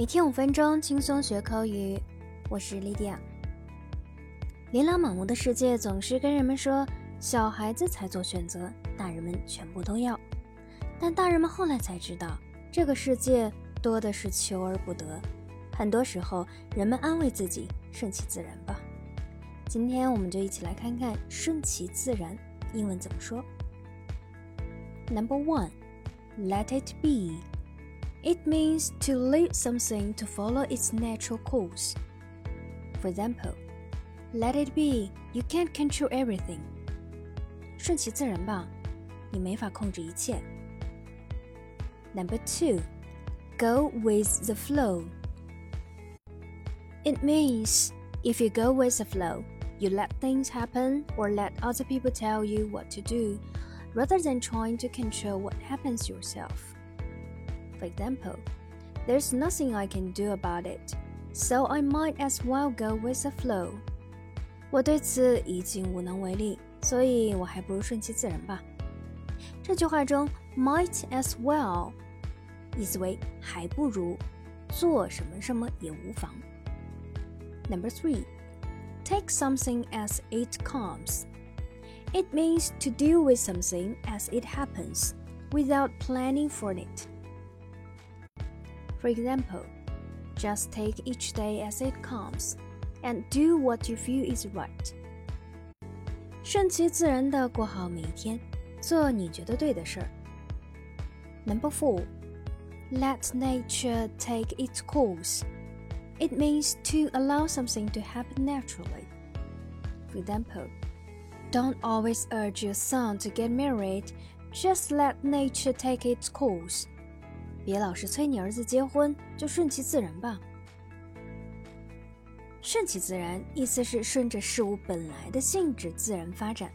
每天五分钟，轻松学口语。我是莉迪亚。琳琅满目的世界总是跟人们说，小孩子才做选择，大人们全部都要。但大人们后来才知道，这个世界多的是求而不得。很多时候，人们安慰自己，顺其自然吧。今天我们就一起来看看“顺其自然”英文怎么说。Number one, let it be. It means to leave something to follow its natural course. For example, let it be, you can't control everything. 顺其自然吧，你没法控制一切。Number two, go with the flow. It means if you go with the flow, you let things happen or let other people tell you what to do, rather than trying to control what happens yourself. For example, there's nothing I can do about it, so I might as well go with the flow. 我对此已经无能为力，所以我还不如顺其自然吧。这句话中 might as well 意思为还不如做什么什么也无妨。Number three, take something as it comes. It means to deal with something as it happens, without planning for it. For example, just take each day as it comes and do what you feel is right. 顺其自然地过好每一天，做你觉得对的事儿。Number four, let nature take its course. It means to allow something to happen naturally. For example, don't always urge your son to get married. Just let nature take its course. 别老是催你儿子结婚，就顺其自然吧。顺其自然意思是顺着事物本来的性质自然发展。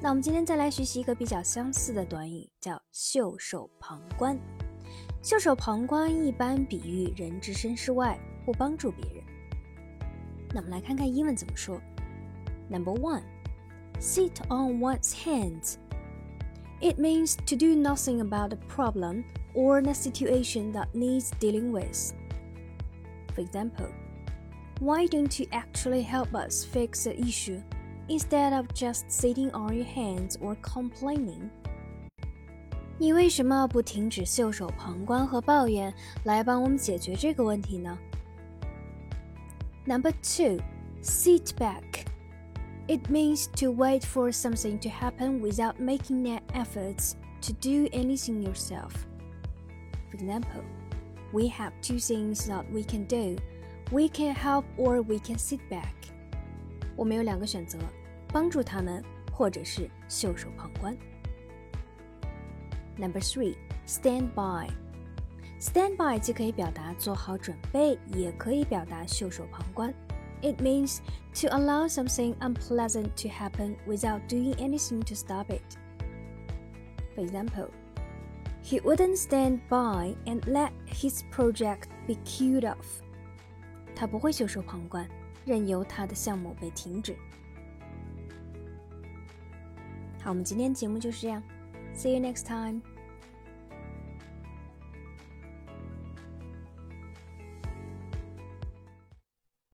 那我们今天再来学习一个比较相似的短语，叫袖手旁观。袖手旁观一般比喻人置身事外，不帮助别人。那我们来看看英文怎么说。Number one, sit on one's hands. It means to do nothing about a problem or in a situation that needs dealing with. For example, why don't you actually help us fix the issue instead of just sitting on your hands or complaining? 你为什么不停止袖手旁观和抱怨，来帮我们解决这个问题呢？Number two, sit back. It means to wait for something to happen without making net efforts to do anything yourself. For example, we have two things that we can do. We can help or we can sit back. 我们有两个选择，帮助他们，或者是袖手旁观。Number three, stand by. Stand by 既可以表达做好准备，也可以表达袖手旁观。It means to allow something unpleasant to happen without doing anything to stop it. For example, he wouldn't stand by and let his project be killed off. 他不会袖手旁观，任由他的项目被停止。好，我们今天节目就是这样。See you next time.